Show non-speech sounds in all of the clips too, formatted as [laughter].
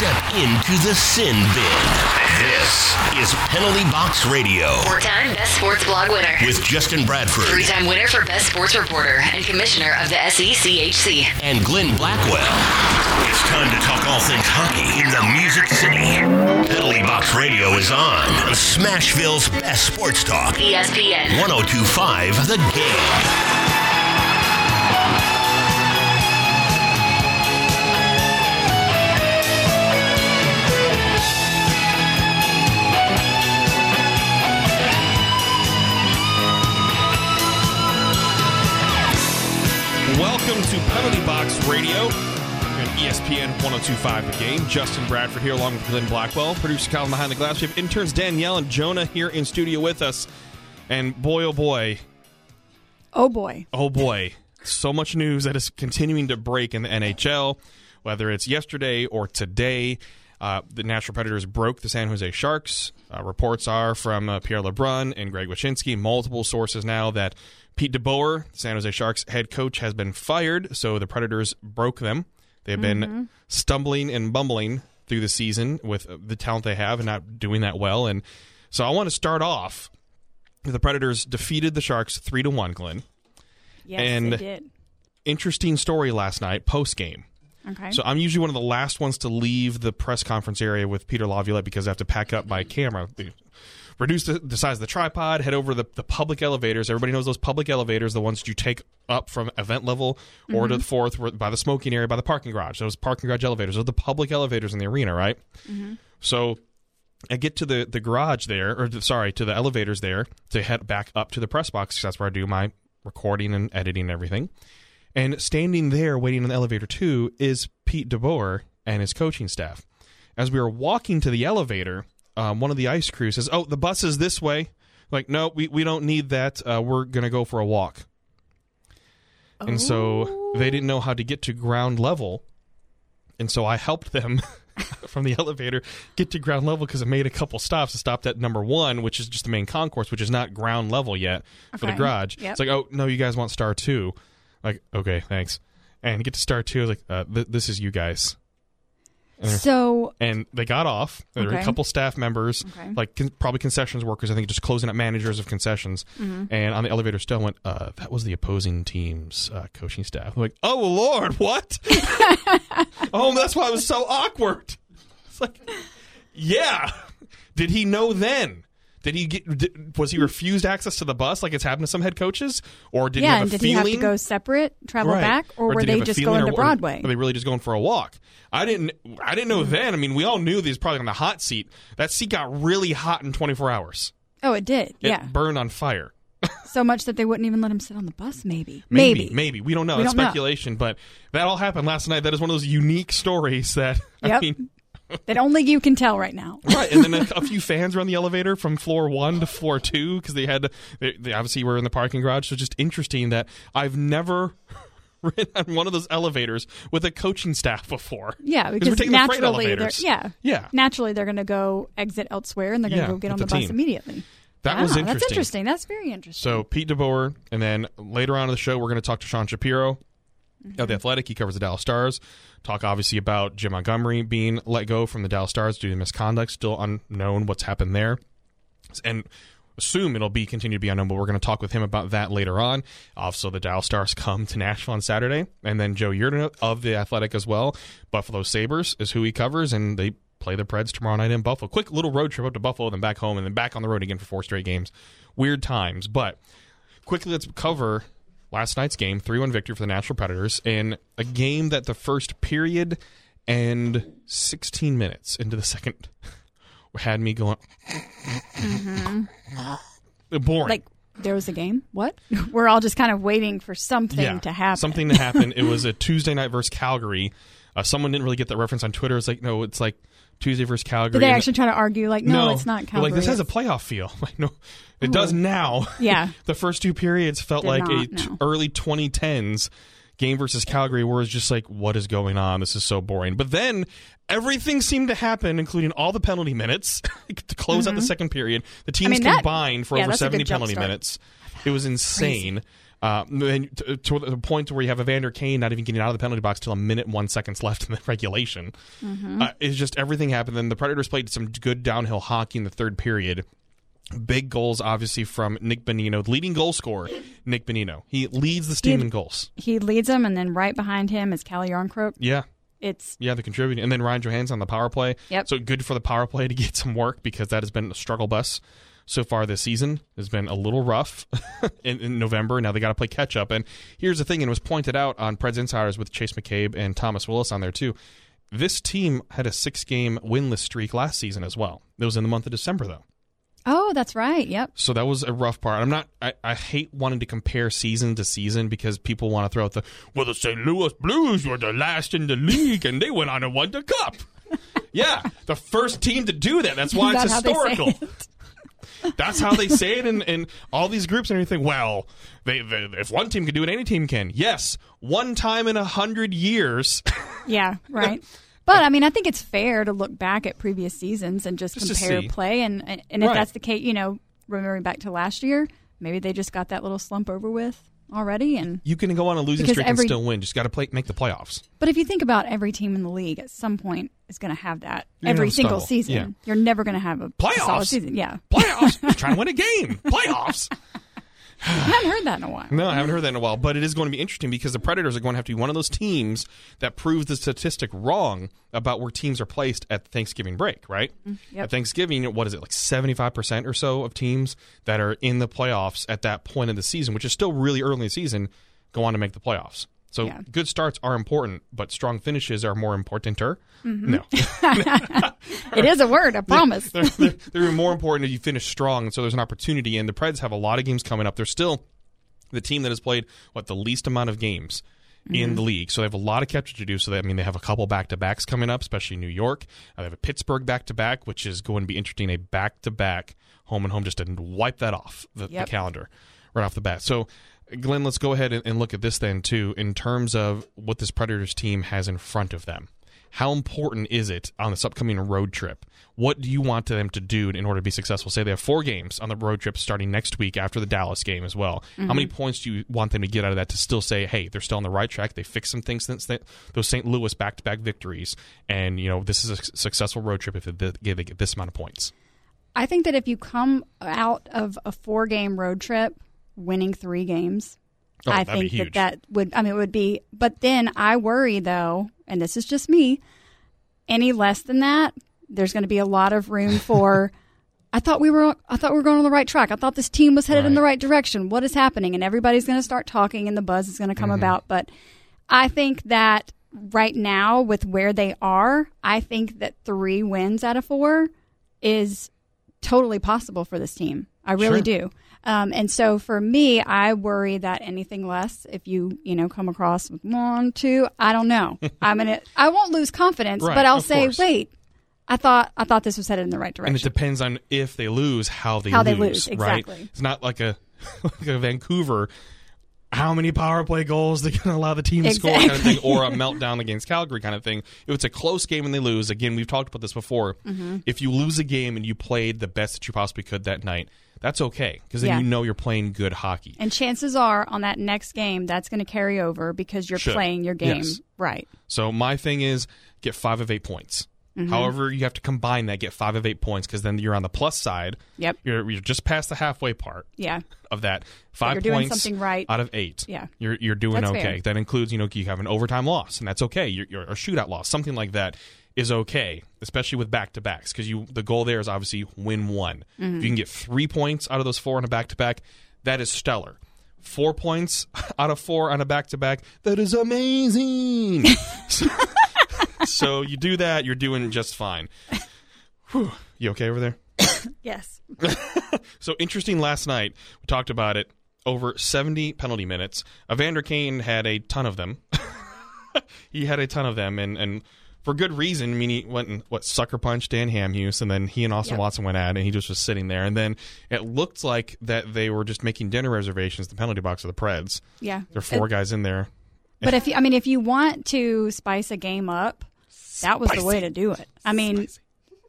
Step into the sin bin. This is Penalty Box Radio Four-time Best Sports Blog winner. with Justin Bradford Three-time winner for Best Sports Reporter and Commissioner of the SECHC. and Glenn Blackwell. It's time to talk all things hockey in the Music City. Penalty Box Radio is on Smashville's best sports talk. ESPN. 1025 The Game. Welcome to Penalty Box Radio on ESPN 1025 The Game. Justin Bradford here along with Glenn Blackwell. Producer Colin behind the glass. We have interns Danielle and Jonah here in studio with us. And boy, oh boy, Oh boy. oh boy, so much news that is continuing to break in the NHL, whether it's yesterday or today. Uh, the Nashville Predators broke the San Jose Sharks. Uh, reports are from uh, Pierre LeBrun and Greg Wyshynski, multiple sources now that Pete DeBoer, San Jose Sharks head coach, has been fired. So the Predators broke them. They've been mm-hmm. stumbling and bumbling through the season with the talent they have and not doing that well. And so I want to start off. The Predators defeated the Sharks three to one. Glenn Yes, And- they did. interesting story last night post game. Okay. So I'm usually one of the last ones to leave the press conference area with Peter Laviolette because I have to pack up my camera. Reduce the, the size of the tripod, head over the, the public elevators. Everybody knows those public elevators, the ones that you take up from event level or to the mm-hmm. fourth by the smoking area by the parking garage. Those parking garage elevators, are the public elevators in the arena, right? Mm-hmm. So I get to the, the garage there, or the, sorry, to the elevators there to head back up to the press box because that's where I do my recording and editing and everything. And standing there waiting in the elevator too is Pete DeBoer and his coaching staff. As we were walking to the elevator, um, one of the ice crew says, "Oh, the bus is this way." Like, no, we, we don't need that. Uh, we're gonna go for a walk. And so they didn't know how to get to ground level, and so I helped them [laughs] from the elevator get to ground level because it made a couple stops. It stopped at number one, which is just the main concourse, which is not ground level yet for the garage. Yep. It's like, oh no, you guys want star two? Like, okay, thanks. And get to star two. I was like, uh, th- this is you guys. So And they got off. There were a couple staff members, Okay. like con- probably concessions workers. I think just closing up managers of concessions. Mm-hmm. And on the elevator, still went. Uh, that was the opposing team's uh, coaching staff. I'm like, oh lord, what? [laughs] oh, that's why it was so awkward. It's like, yeah. Did he know then? Did he get? Was he refused access to the bus like it's happened to some head coaches, or did he have and a did he have to go separate, travel Right. back, or, were they just feeling, going to or- or Broadway? Were they really just going for a walk? I didn't. I didn't know hmm. then. I mean, we all knew he was probably on the hot seat. That seat got really hot in 24 hours. oh, it did. It yeah, burned on fire. [laughs] so much that they wouldn't even let him sit on the bus. Maybe. Maybe, maybe, we don't know. We It's don't know. speculation, but that all happened last night. That is one of those unique stories that [laughs] I Yep. mean, that only you can tell right now. right. And then a, [laughs] a few fans were on the elevator from floor one to floor two because they had to, they, they obviously were in the parking garage. So just interesting that I've never [laughs] ridden on one of those elevators with a coaching staff before. Yeah, we're because taking the freight naturally, they're yeah, Yeah. naturally they're going to go exit elsewhere, and they're going to Yeah, go get on the, the bus immediately. That was ah, interesting. That's interesting. That's very interesting. So Pete DeBoer, and then later on in the show, we're going to talk to Sean Shapiro Mm-hmm. of the Athletic. He covers the Dallas Stars. Talk obviously about Jim Montgomery being let go from the Dallas Stars due to misconduct. Still unknown what's happened there, and assume it'll be continue to be unknown. But we're going to talk with him about that later on. Also, the Dallas Stars [laughs] come to Nashville on Saturday, and then Joe Yerdon of the Athletic as well. Buffalo Sabres is who he covers, and they play the Preds tomorrow night in Buffalo. Quick little road trip up to Buffalo, then back home, and then back on the road again for four straight games. Weird times, but quickly let's cover last night's game 3-1 victory for the Nashville Predators in a game that the first period and 16 minutes into the second [laughs] had me going mm-hmm. [laughs] boring like there was a game. What? [laughs] We're all just kind of waiting for something to happen. something to happen it was a Tuesday night versus Calgary uh, someone didn't really get that reference on Twitter it's like no it's like Tuesday versus Calgary Did they actually try to argue like, no, it's not Calgary? Like this has a playoff feel. [laughs] Like no, it does now. Yeah. [laughs] the first two periods felt Did like a not, t- no. early 2010s game versus Calgary, where it's just like, what is going on? This is so boring. But then everything seemed to happen, including all the penalty minutes [laughs] to close out the second period. The teams Mm-hmm. mean, that- combined for yeah, over 70 penalty start. minutes. It was [sighs] insane. Uh, then to, to the point where you have Evander Kane not even getting out of the penalty box till a minute and one seconds [laughs] left in the regulation. Uh, it's just everything happened. Then the Predators played some good downhill hockey in the third period. Big goals, obviously, from Nick Bonino, leading goal scorer, Nick Bonino. He leads the team He- in goals. He leads them, and then right behind him is Calle Jarnkrok. Yeah, It's yeah, the contributing. And then Ryan Johansen on the power play. Yep. So good for the power play to get some work because that has been a struggle bus so far this season. Has been a little rough [laughs] in, in November. Now they got to play catch up. And here's the thing, and it was pointed out on Preds Insiders with Chase McCabe and Thomas Willis on there too. This team had a six game winless streak last season as well. It was in the month of December though. oh, that's right. Yep. So that was a rough part. I'm not. I, I hate wanting to compare season to season because people want to throw out the well, the St. Louis Blues were the last in the league and they went on and won the cup. [laughs] yeah, the first team to do that. That's why it's that how they say historical. That's how they say it in, in all these groups and everything. Well, they, they, if one team can do it, any team can. Yes, one time in a hundred years. [laughs] Yeah, right. [laughs] But I mean, I think it's fair to look back at previous seasons and just, Just compare play, and and and if Right. that's the case, you know, remembering back to last year, maybe they just got that little slump over with already. And you can go on a losing streak every- and still win. Just got to play make the playoffs. but if you think about every team in the league, at some point is going to have that You're every have single stumble. season. Yeah. You're never going to have a Playoffs? solid season. Yeah, Playoffs. trying to win a [laughs] game. Playoffs. I haven't heard that in a while. No, I haven't heard that in a while. But it is going to be interesting because the Predators are going to have to be one of those teams that proves the statistic wrong about where teams are placed at Thanksgiving break, right? Mm, yep. At Thanksgiving, what is it, like 75% or so of teams that are in the playoffs at that point of the season, which is still really early in the season, go on to make the playoffs. So Yeah. good starts are important, but strong finishes are more importanter. Mm-hmm. No. [laughs] It is a word. I [laughs] promise. they're, they're, they're more important if you finish strong. So there's an opportunity. And the Preds have a lot of games coming up. They're still the team that has played what the least amount of games in the league. So they have a lot of catch to do. So they, I mean, they have a couple back to backs coming up, especially New York. Uh, they have a Pittsburgh back to back, which is going to be interesting. A back to back home and home just to wipe that off the, Yep. the calendar right off the bat. So. Glenn, let's go ahead and, and look at this then too, in terms of what this Predators team has in front of them. How important is it on this upcoming road trip? What do you want them to do in order to be successful? Say they have four games on the road trip starting next week after the Dallas game as well. How mm-hmm. many points do you want them to get out of that to still say, hey, they're still on the right track? They fixed some things since they, those St. Louis back-to-back victories, and you know this is a successful road trip if they, they get this amount of points. I think that if you come out of a four game road trip winning three games, Oh, I think that that would, I mean, it would be, but then I worry though, and this is just me, any less than that, there's going to be a lot of room [laughs] for. I thought we were. I thought we were going on the right track. I thought this team was headed in the Right. right direction. What is happening? And everybody's going to start talking, and the buzz is going to Mm-hmm. come about. But I think that right now, with where they are, I think that three wins out of four is totally possible for this team. I really Sure. do. Um, and so for me, I worry that anything less, if you you know come across with one, two, I don't know. [laughs] I'm gonna. I won't lose confidence, Right, but I'll of say, course. wait. I thought I thought this was headed in the right direction. And it depends on if they lose, how they How lose. they lose, right? exactly. It's not like a [laughs] like a Vancouver. How many power play goals they're going to allow the team to score, kind of thing, or a [laughs] meltdown against Calgary, kind of thing. If it's a close game and they lose, again, we've talked about this before. Mm-hmm. If you lose a game and you played the best that you possibly could that night, that's okay because then Yeah. you know you're playing good hockey. and chances are on that next game, that's going to carry over because you're Should. playing your game Yes. right. So my thing is get five of eight points. Mm-hmm. However, you have to combine that, get five of eight points because then you're on the plus side. Yep. You're, you're just past the halfway part. Yeah. of that. Five you're doing points something right. out of eight. Yeah. you're you're doing That's okay. fair. That includes you know you have an overtime loss, and that's okay. You're, you're a shootout loss, something like that is okay, especially with back to backs because you the goal there is obviously win one. Mm-hmm. If you can get three points out of those four on a back to back, that is stellar. Four points [laughs] out of four on a back to back, that is amazing. [laughs] so, [laughs] so you do that, you're doing just fine. Whew. You okay over there? [coughs] Yes. So interesting last night. We talked about it. Over 70 penalty minutes. Evander Kane had a ton of them. he had a ton of them, and, and for good reason. I mean, he went and what sucker punched Dan Hamhuis, and then he and Austin Yep. Watson went at, it, and he just was sitting there. And then it looked like that they were just making dinner reservations. The penalty box of the Preds. Yeah. There are four guys in there. But if you, I mean, if you want to spice a game up, that was the way to do it. I mean,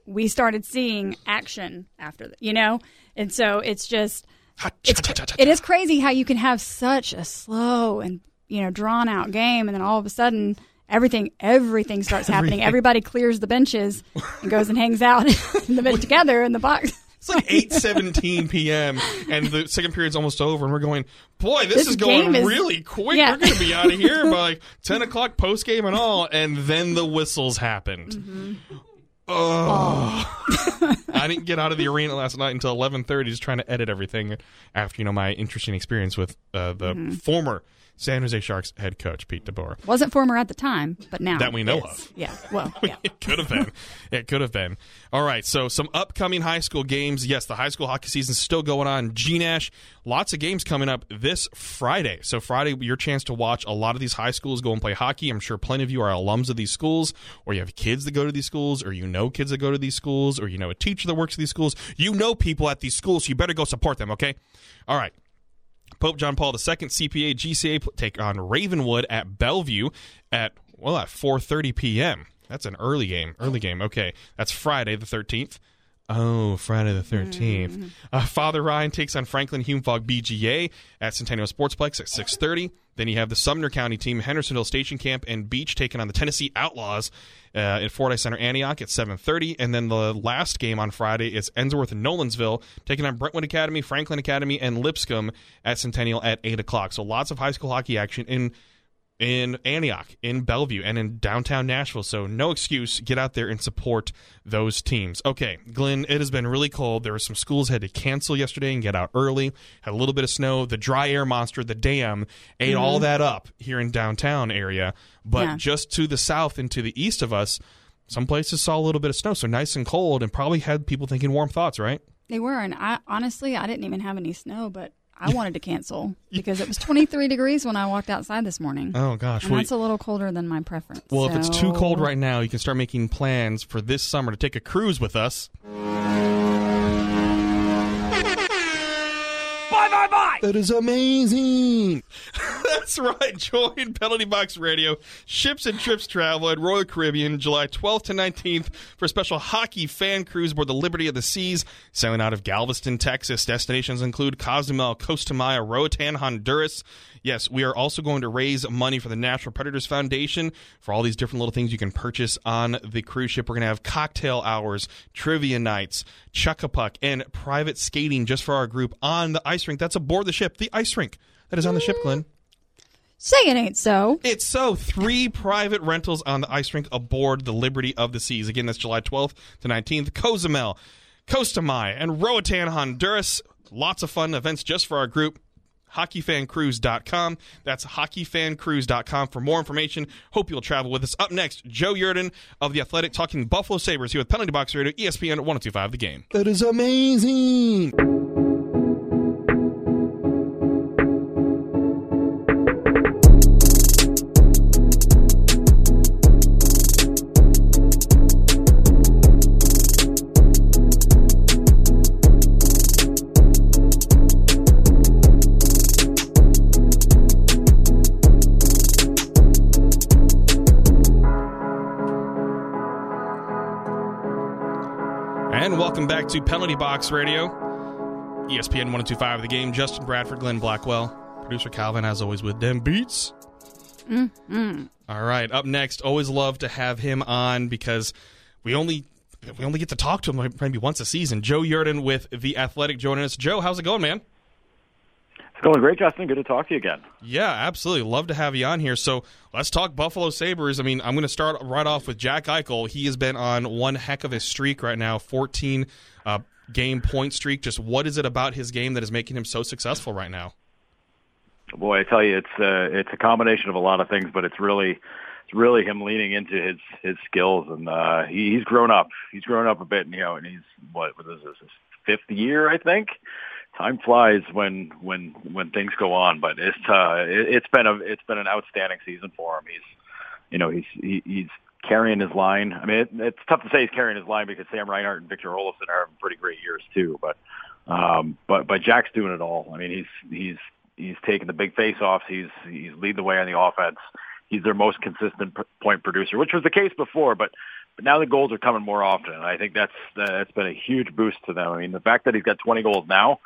we started seeing action after that, you know, and so it's just it's it is crazy how you can have such a slow and you know drawn out game, and then all of a sudden everything everything starts happening. [laughs] Everybody clears the benches and goes and hangs out [laughs] in the bed together in the box. It's like 8:17 p.m. and the second period's almost over, and we're going, boy, this, This is going is- really quick. Yeah. We're going to be out of here [laughs] by like 10 o'clock post game and all, and then the whistles happened. Mm-hmm. Oh, I didn't get out of the arena last night until 11:30, just trying to edit everything after you know my interesting experience with uh, the Mm-hmm. former San Jose Sharks head coach Pete DeBoer. Wasn't former at the time, but now That we know is. of. Yeah, [laughs] well, yeah. it [laughs] could have been. It could have been. All right. So some upcoming high school games. Yes, the high school hockey season's still going on. GNash, lots of games coming up this Friday. So Friday, your chance to watch a lot of these high schools go and play hockey. I'm sure plenty of you are alums of these schools, or you have kids that go to these schools, or you know kids that go to these schools, or you know a teacher that works at these schools. You know people at these schools, so you better go support them. Okay. All right. Pope John Paul II CPA GCA take on Ravenwood at Bellevue at well at 4:30 p.m. That's an early game. Early game. Okay, that's Friday the 13th. Oh, Friday the 13th. Uh, Father Ryan takes on Franklin Humefog BGA at Centennial Sportsplex at 6:30. Then you have the Sumner County team, Hendersonville Station Camp and Beach taking on the Tennessee Outlaws uh, at Ford Ice Center Antioch at 7:30. And then the last game on Friday is Ensworth and Nolensville taking on Brentwood Academy, Franklin Academy, and Lipscomb at Centennial at 8 o'clock. So lots of high school hockey action in in Antioch, in Bellevue, and in downtown Nashville. So no excuse. Get out there and support those teams. Okay, Glenn, it has been really cold. There were some schools had to cancel yesterday and get out early. Had a little bit of snow. The dry air monster, the dam, ate all mm-hmm. that up here in downtown area. But Yeah. just to the south and to the east of us, some places saw a little bit of snow. So nice and cold, and probably had people thinking warm thoughts, right? They were, and I honestly I didn't even have any snow, but I wanted to cancel because it was 23 degrees when I walked outside this morning. Oh gosh. and Well, that's a little colder than my preference. Well, if it's too cold right now, you can start making plans for this summer to take a cruise with us. Bye bye bye! That is amazing. [laughs] That's right. Join Penalty Box Radio, Ships and Trips Travel at Royal Caribbean, July 12th to 19th for a special hockey fan cruise aboard the Liberty of the Seas, sailing out of Galveston, Texas. Destinations include Cozumel, Costa Maya, Roatan, Honduras. Yes, we are also going to raise money for the Nashville Predators Foundation for all these different little things you can purchase on the cruise ship. We're going to have cocktail hours, trivia nights, chuck a puck, and private skating just for our group on the ice rink that's aboard the ship. The ice rink that is on the ship, mm. Glenn. Say it ain't so. It's so three private rentals on the ice rink aboard the Liberty of the Seas. Again, that's July 12th to 19th. Cozumel, Costa Maya, and Roatan, Honduras. Lots of fun events just for our group. HockeyFanCruise.com. That's HockeyFanCruise.com for more information. Hope you'll travel with us. Up next, Joe Yerdon of The Athletic talking Buffalo Sabres here with Penalty Box Radio, ESPN 1025 The Game. That is amazing. Welcome back to Penalty Box Radio, ESPN 1025 The Game. Justin Bradford, Glenn Blackwell, producer Calvin, as always, with them beats. Mm-hmm. All right, up next, always love to have him on because we only we only get to talk to him maybe once a season. Joe Yerdon with the Athletic joining us. Joe, how's it going, man? It's going great, Justin. Good to talk to you again. Yeah, absolutely. Love to have you on here. So let's talk Buffalo Sabres. I mean, I'm going to start right off with Jack Eichel. He has been on one heck of a streak right now 14 uh, game point streak. Just what is it about his game that is making him so successful right now? Boy, I tell you, it's uh, it's a combination of a lot of things, but it's really it's really him leaning into his his skills, and uh, he, he's grown up. He's grown up a bit, you know, and he's what what is this his fifth year, I think. Time flies when when when things go on, but it's uh, it, it's been a it's been an outstanding season for him. He's you know he's he, he's carrying his line. I mean, it, it's tough to say he's carrying his line because Sam Reinhart and Victor Olofsson are having pretty great years too. But um, but but Jack's doing it all. I mean, he's he's he's taking the big face-offs. He's he's lead the way on the offense. He's their most consistent point producer, which was the case before, but but now the goals are coming more often. I think that's that's been a huge boost to them. I mean, the fact that he's got 20 goals now,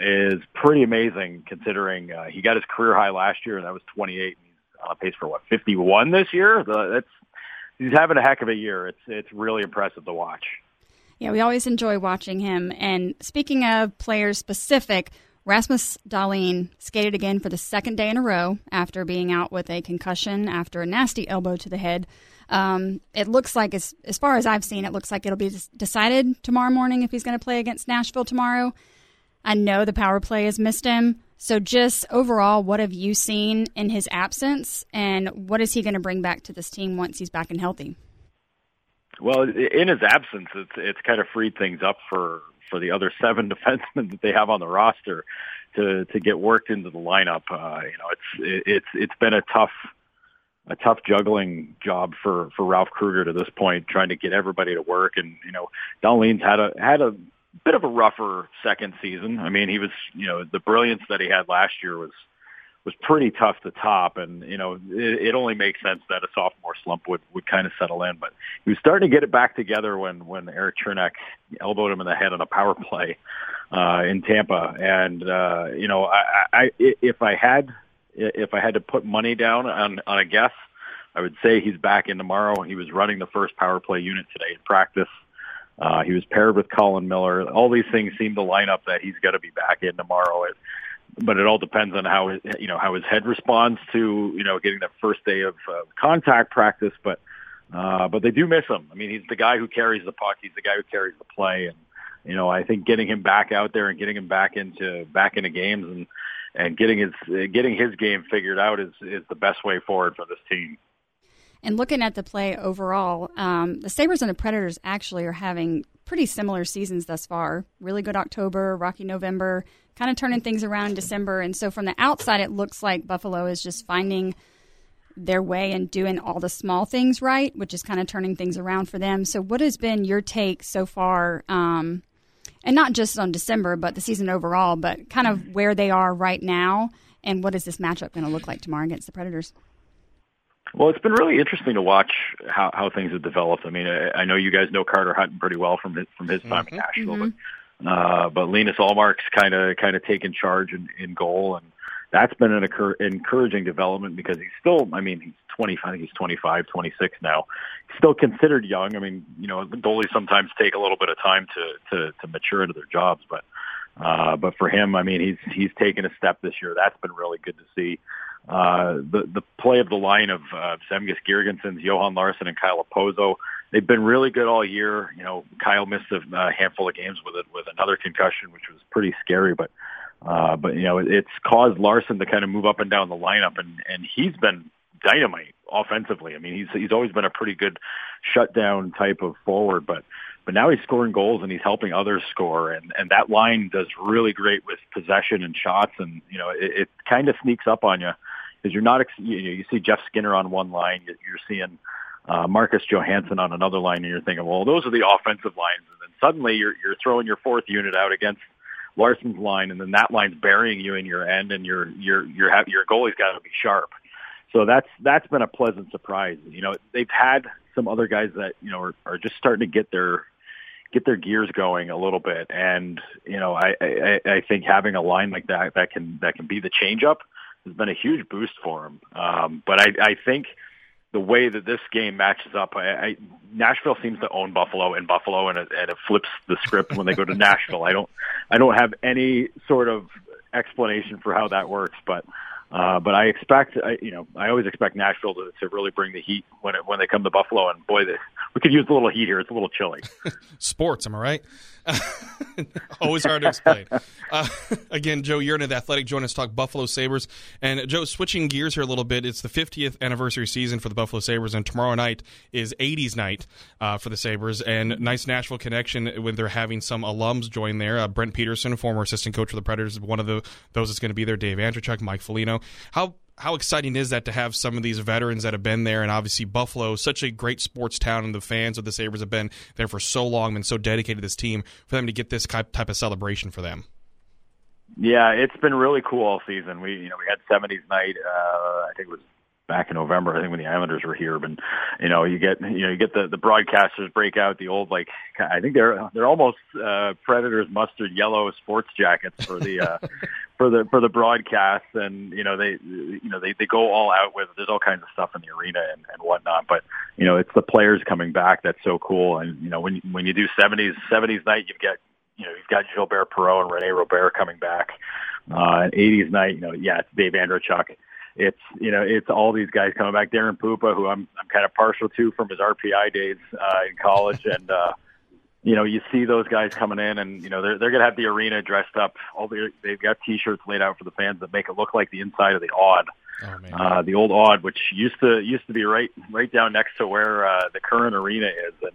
is pretty amazing considering uh, he got his career high last year and that was 28 and he's on pace for what 51 this year. That's he's having a heck of a year. It's it's really impressive to watch. Yeah, we always enjoy watching him. And speaking of players specific, Rasmus Dahlin skated again for the second day in a row after being out with a concussion after a nasty elbow to the head. Um, it looks like, as, as far as I've seen, it looks like it'll be decided tomorrow morning if he's going to play against Nashville tomorrow. I know the power play has missed him. So, just overall, what have you seen in his absence, and what is he going to bring back to this team once he's back and healthy? Well, in his absence, it's it's kind of freed things up for for the other seven [laughs] defensemen that they have on the roster to to get worked into the lineup. Uh, you know, it's it's it's been a tough a tough juggling job for for Ralph Krueger to this point, trying to get everybody to work. And you know, Dahlin's had a had a bit of a rougher second season. I mean, he was you know the brilliance that he had last year was was pretty tough to top. And, you know, it, it only makes sense that a sophomore slump would, would kind of settle in. But he was starting to get it back together when, when Erik Cernak elbowed him in the head on a power play, uh, in Tampa. And, uh, you know, I, I, if I had, if I had to put money down on, on a guess, I would say he's back in tomorrow. He was running the first power play unit today in practice. Uh, he was paired with Colin Miller. All these things seem to line up that he's going to be back in tomorrow. It, but it all depends on how you know how his head responds to you know getting that first day of uh, contact practice. But uh, but they do miss him. I mean, he's the guy who carries the puck. He's the guy who carries the play, and you know I think getting him back out there and getting him back into back into games and and getting his getting his game figured out is is the best way forward for this team. And looking at the play overall, um, the Sabres and the Predators actually are having pretty similar seasons thus far. Really good October, rocky November, kind of turning things around in December. And so from the outside, it looks like Buffalo is just finding their way and doing all the small things right, which is kind of turning things around for them. So, what has been your take so far? Um, and not just on December, but the season overall, but kind of where they are right now, and what is this matchup going to look like tomorrow against the Predators? Well, it's been really interesting to watch how, how things have developed. I mean, I, I know you guys know Carter Hutton pretty well from his from his time mm-hmm. in Nashville, mm-hmm. but uh, but Linus Ullmark's kind of kind of taken charge in, in goal, and that's been an occur- encouraging development because he's still. I mean, he's 20. I think he's 25, 26 now. He's still considered young. I mean, you know, goalies sometimes take a little bit of time to to, to mature into their jobs, but uh, but for him, I mean, he's he's taken a step this year. That's been really good to see uh, the the play of the line of uh, Zemgus Girgensons, Johan Larsson, and Kyle Okposo. They've been really good all year. You know, Kyle missed a uh, handful of games with it with another concussion, which was pretty scary. But uh, but you know, it, it's caused Larsson to kind of move up and down the lineup, and and he's been dynamite offensively. I mean, he's he's always been a pretty good shutdown type of forward, but but now he's scoring goals and he's helping others score, and and that line does really great with possession and shots, and you know, it, it kind of sneaks up on you because you're not you, know, you see Jeff Skinner on one line, you're seeing uh, Marcus Johansson on another line, and you're thinking, well, those are the offensive lines, and then suddenly you're you're throwing your fourth unit out against Larsson's line, and then that line's burying you in your end, and your your your your goalie's got to be sharp. So that's that's been a pleasant surprise. You know, they've had some other guys that you know are, are just starting to get their get their gears going a little bit, and you know, I, I I think having a line like that that can that can be the change up has been a huge boost for him. Um, but I, I think the way that this game matches up, I, I, Nashville seems to own Buffalo and Buffalo, and it, and it flips the script when they go to [laughs] Nashville. I don't, I don't have any sort of explanation for how that works, but uh, but I expect, I, you know, I always expect Nashville to, to really bring the heat when it, when they come to Buffalo. And boy, they, we could use a little heat here. It's a little chilly. [laughs] Sports, am I right? [laughs] always hard to explain. Uh, [laughs] again, Joe Yerdon, the Athletic, join us talk Buffalo Sabres. And Joe, switching gears here a little bit, it's the 50th anniversary season for the Buffalo Sabres, and tomorrow night is 80s night uh, for the Sabres. And nice Nashville connection when they're having some alums join there. Uh, Brent Peterson, former assistant coach for the Predators, one of the those that's going to be there. Dave Andreychuk, Mike Foligno. How how exciting is that to have some of these veterans that have been there and obviously Buffalo, such a great sports town, and the fans of the Sabres have been there for so long, and so dedicated to this team, for them to get this type of celebration for them. Yeah, it's been really cool all season. We you know we had 70s night. Uh, I think it was back in November, I think when the Islanders were here. But you know, you get you know you get the the broadcasters break out the old like I think they're they're almost uh, Predators mustard yellow sports jackets for the uh, [laughs] for the for the broadcast, and you know they you know they they go all out with there's all kinds of stuff in the arena and, and whatnot. But you know it's the players coming back that's so cool, and you know when when you do 70s 70s night, you get you know you've got Gilbert Perreault and Rene Robert coming back. Uh, 80s night, you know, yeah, it's Dave Andreychuk it's you know it's all these guys coming back. Daren Puppa, who I'm I'm kind of partial to from his RPI days uh, in college, and uh, you know you see those guys coming in, and you know they're they're gonna have the arena dressed up. All the, they've got T-shirts laid out for the fans that make it look like the inside of the Aud. Oh, man. Uh, the old Aud, which used to used to be right right down next to where uh, the current arena is, and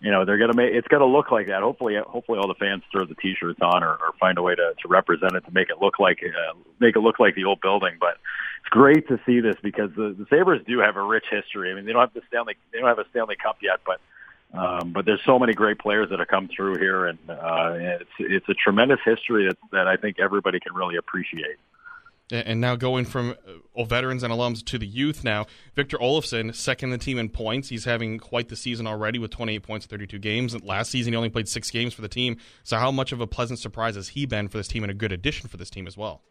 you know they're gonna make it's gonna look like that. Hopefully, hopefully all the fans throw the T-shirts on or, or find a way to, to represent it to make it look like uh, make it look like the old building. But it's great to see this because the, the Sabres do have a rich history. I mean, they don't have the Stanley they don't have a Stanley Cup yet, but um, but there's so many great players that have come through here, and uh, it's it's a tremendous history that that I think everybody can really appreciate. And now going from uh, veterans and alums to the youth now, Victor Olofsson, second the team in points. He's having quite the season already with 28 points in 32 games. Last season, he only played six games for the team. So, how much of a pleasant surprise has he been for this team and a good addition for this team as well?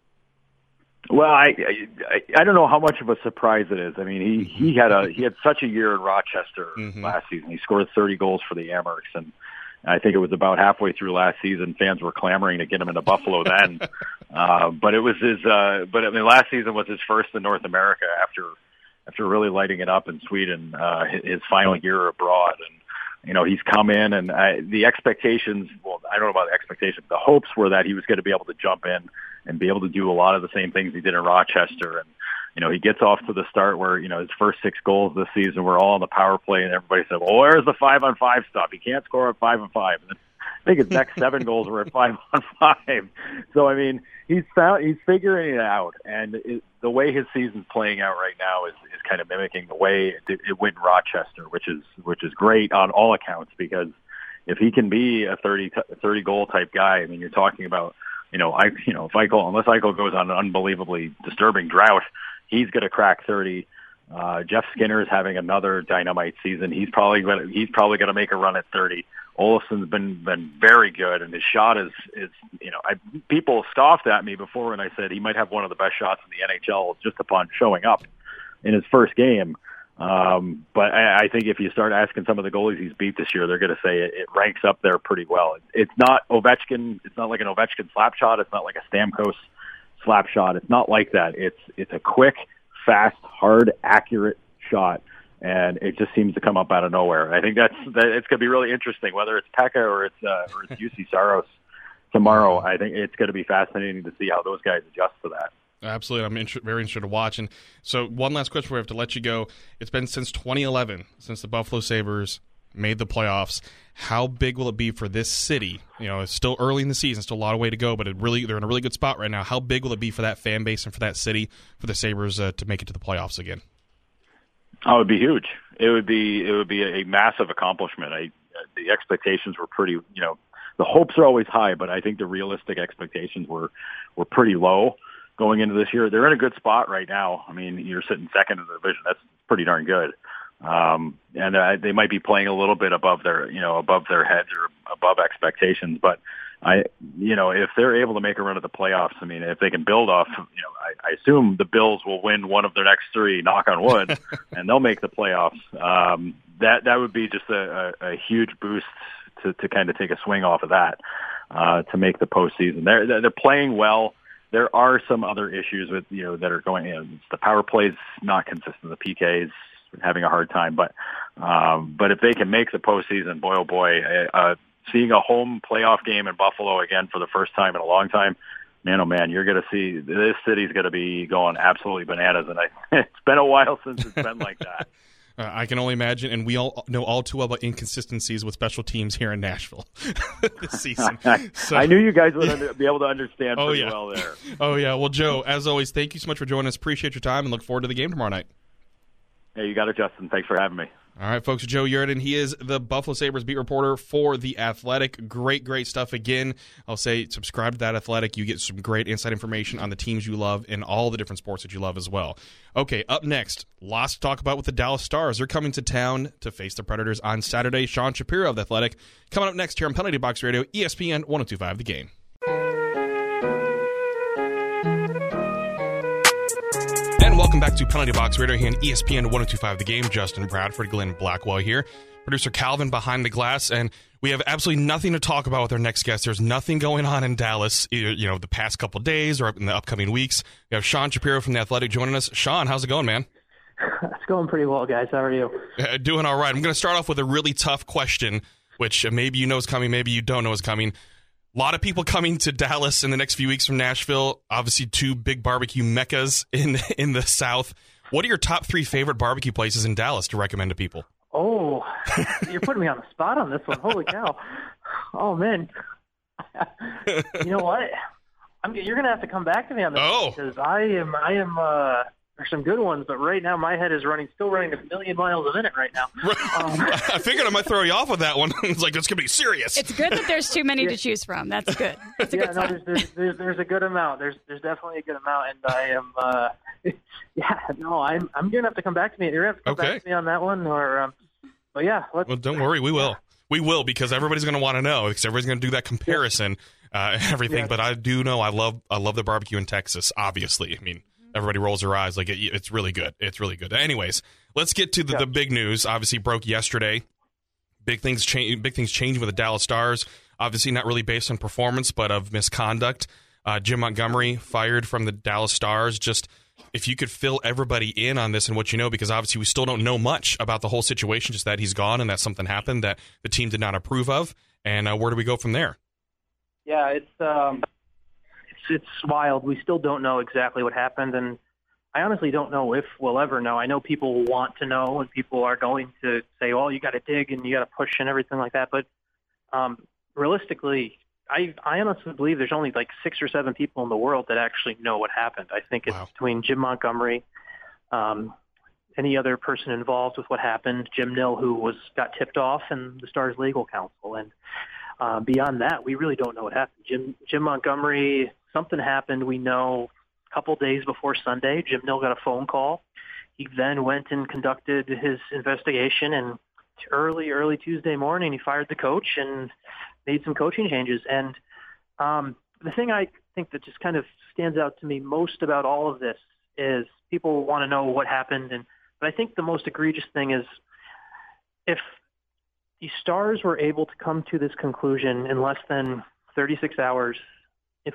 Well, I, I I don't know how much of a surprise it is. I mean, he he had a he had such a year in Rochester mm-hmm. last season. He scored 30 goals for the Amerks, and I think it was about halfway through last season. Fans were clamoring to get him into Buffalo [laughs] then, uh, but it was his. Uh, but I mean, last season was his first in North America after after really lighting it up in Sweden. Uh, his final year abroad, and you know he's come in, and I, the expectations. Well, I don't know about the expectations. The hopes were that he was going to be able to jump in and be able to do a lot of the same things he did in Rochester, and you know, he gets off to the start where, you know, his first six goals this season were all on the power play and everybody said, well, where's the five on five stuff? He can't score at five on five. And I think his next seven [laughs] goals were at five on five. So, I mean, he's found, he's figuring it out. And it, the way his season's playing out right now is, is kind of mimicking the way it, it went in Rochester, which is, which is great on all accounts because if he can be a 30, 30 goal type guy, I mean, you're talking about, you know, I, you know, if Eichel, unless Eichel goes on an unbelievably disturbing drought, He's going to crack 30. Uh, Jeff Skinner is having another dynamite season. He's probably going to, he's probably going to make a run at 30. Olofsson's been been very good, and his shot is is you know I, people scoffed at me before when I said he might have one of the best shots in the NHL just upon showing up in his first game. Um, but I, I think if you start asking some of the goalies he's beat this year, they're going to say it, it ranks up there pretty well. It, it's not Ovechkin. It's not like an Ovechkin slap shot. It's not like a Stamkos slap shot. It's not like that. It's it's a quick, fast, hard, accurate shot, and it just seems to come up out of nowhere. I think that's that, it's going to be really interesting whether it's Pekka or it's uh, or it's [laughs] Juuse Saros tomorrow. I think it's going to be fascinating to see how those guys adjust to that. Absolutely, I'm inter- very interested to watch. And so, one last question: We have to let you go. It's been since 2011 since the Buffalo Sabres made the playoffs. How big will it be for this city? You know, it's still early in the season, still a lot of way to go, but it really they're in a really good spot right now. How big will it be for that fan base and for that city for the Sabres uh, to make it to the playoffs again? Oh, it would be huge. It would be it would be a massive accomplishment. I, the expectations were pretty, you know, the hopes are always high, but I think the realistic expectations were were pretty low going into this year. They're in a good spot right now. I mean, you're sitting second in the division. That's pretty darn good. Um, and uh, they might be playing a little bit above their, you know, above their heads or above expectations. But I, you know, if they're able to make a run at the playoffs, I mean, if they can build off, you know, I, I assume the Bills will win one of their next three, knock on wood, [laughs] and they'll make the playoffs. Um, that that would be just a, a, a huge boost to, to kind of take a swing off of that uh, to make the postseason. They're they're playing well. There are some other issues with you know that are going. You know, the power plays not consistent. The PKs having a hard time. But um, but if they can make the postseason, boy oh boy, uh, seeing a home playoff game in Buffalo again for the first time in a long time, man oh man, you're going to see this city's going to be going absolutely bananas. And I, [laughs] it's been a while since it's been like that. [laughs] Uh, I can only imagine, and we all know all too well about inconsistencies with special teams here in Nashville [laughs] this season. So, I knew you guys would under, be able to understand oh, pretty yeah. well there. Oh yeah, well, Joe, as always, thank you so much for joining us. Appreciate your time, and look forward to the game tomorrow night. Hey, you got it, Justin. Thanks for having me. All right, folks. Joe Yerdon, he is the Buffalo Sabres beat reporter for The Athletic. Great, great stuff. Again, I'll say subscribe to That Athletic. You get some great inside information on the teams you love and all the different sports that you love as well. Okay, up next, lots to talk about with the Dallas Stars. They're coming to town to face the Predators on Saturday. Sean Shapiro of The Athletic coming up next here on Penalty Box Radio, ESPN 1025 The Game. Welcome back to Penalty Box Radio here on ESPN 1025 The Game. Justin Bradford, Glenn Blackwell here. Producer Calvin behind the glass, and we have absolutely nothing to talk about with our next guest. There's nothing going on in Dallas, either, you know, the past couple days or in the upcoming weeks. We have Sean Shapiro from The Athletic joining us. Sean, how's it going, man? [laughs] It's going pretty well, guys. How are you? Uh, doing all right. I'm going to start off with a really tough question, which maybe you know is coming, maybe you don't know is coming. A lot of people coming to Dallas in the next few weeks from Nashville. Obviously, two big barbecue meccas in [laughs] in the South. What are your top three favorite barbecue places in Dallas to recommend to people? Oh, you're putting me on the spot on this one. Holy cow! Oh man, you know what? I'm, you're gonna have to come back to me on this oh. because I am I am uh, there's some good ones, but right now my head is running, still running a million miles a minute right now. [laughs] Um, [laughs] I figured I might throw you off with that one. [laughs] it's like it's gonna be serious. It's good that there's too many yeah. to choose from. That's good. That's yeah, no, there's, there's, there's, there's a good amount. There's there's definitely a good amount, and I am. Uh, yeah, no, I'm I'm gonna have to come back to me. You're gonna have to come okay. back to me on that one, or. Um, but yeah, well, don't worry, we will. We will because everybody's going to want to know because everybody's going to do that comparison uh, everything. Yeah. But I do know I love I love the barbecue in Texas. Obviously, I mean everybody rolls their eyes like it, it's really good. It's really good. Anyways, let's get to the, yeah. the big news. Obviously, broke yesterday. Big things change. Big things change with the Dallas Stars. Obviously, not really based on performance, but of misconduct. Uh, Jim Montgomery fired from the Dallas Stars. Just if you could fill everybody in on this and what you know, because obviously we still don't know much about the whole situation. Just that he's gone and that something happened that the team did not approve of. And uh, where do we go from there? Yeah, it's um, it's wild. We still don't know exactly what happened, and I honestly don't know if we'll ever know. I know people want to know, and people are going to say, "Well, you got to dig and you got to push and everything like that." But um, realistically, I I honestly believe there's only like six or seven people in the world that actually know what happened. I think it's wow. between Jim Montgomery, um, any other person involved with what happened, Jim Nill, who was got tipped off, and the Stars legal counsel. And uh, beyond that, we really don't know what happened. Jim Jim Montgomery something happened. We know a couple days before Sunday, Jim Nill got a phone call. He then went and conducted his investigation, and early, early Tuesday morning, he fired the coach and made some coaching changes. And um, the thing I think that just kind of stands out to me most about all of this is people want to know what happened, and but I think the most egregious thing is if the Stars were able to come to this conclusion in less than 36 hours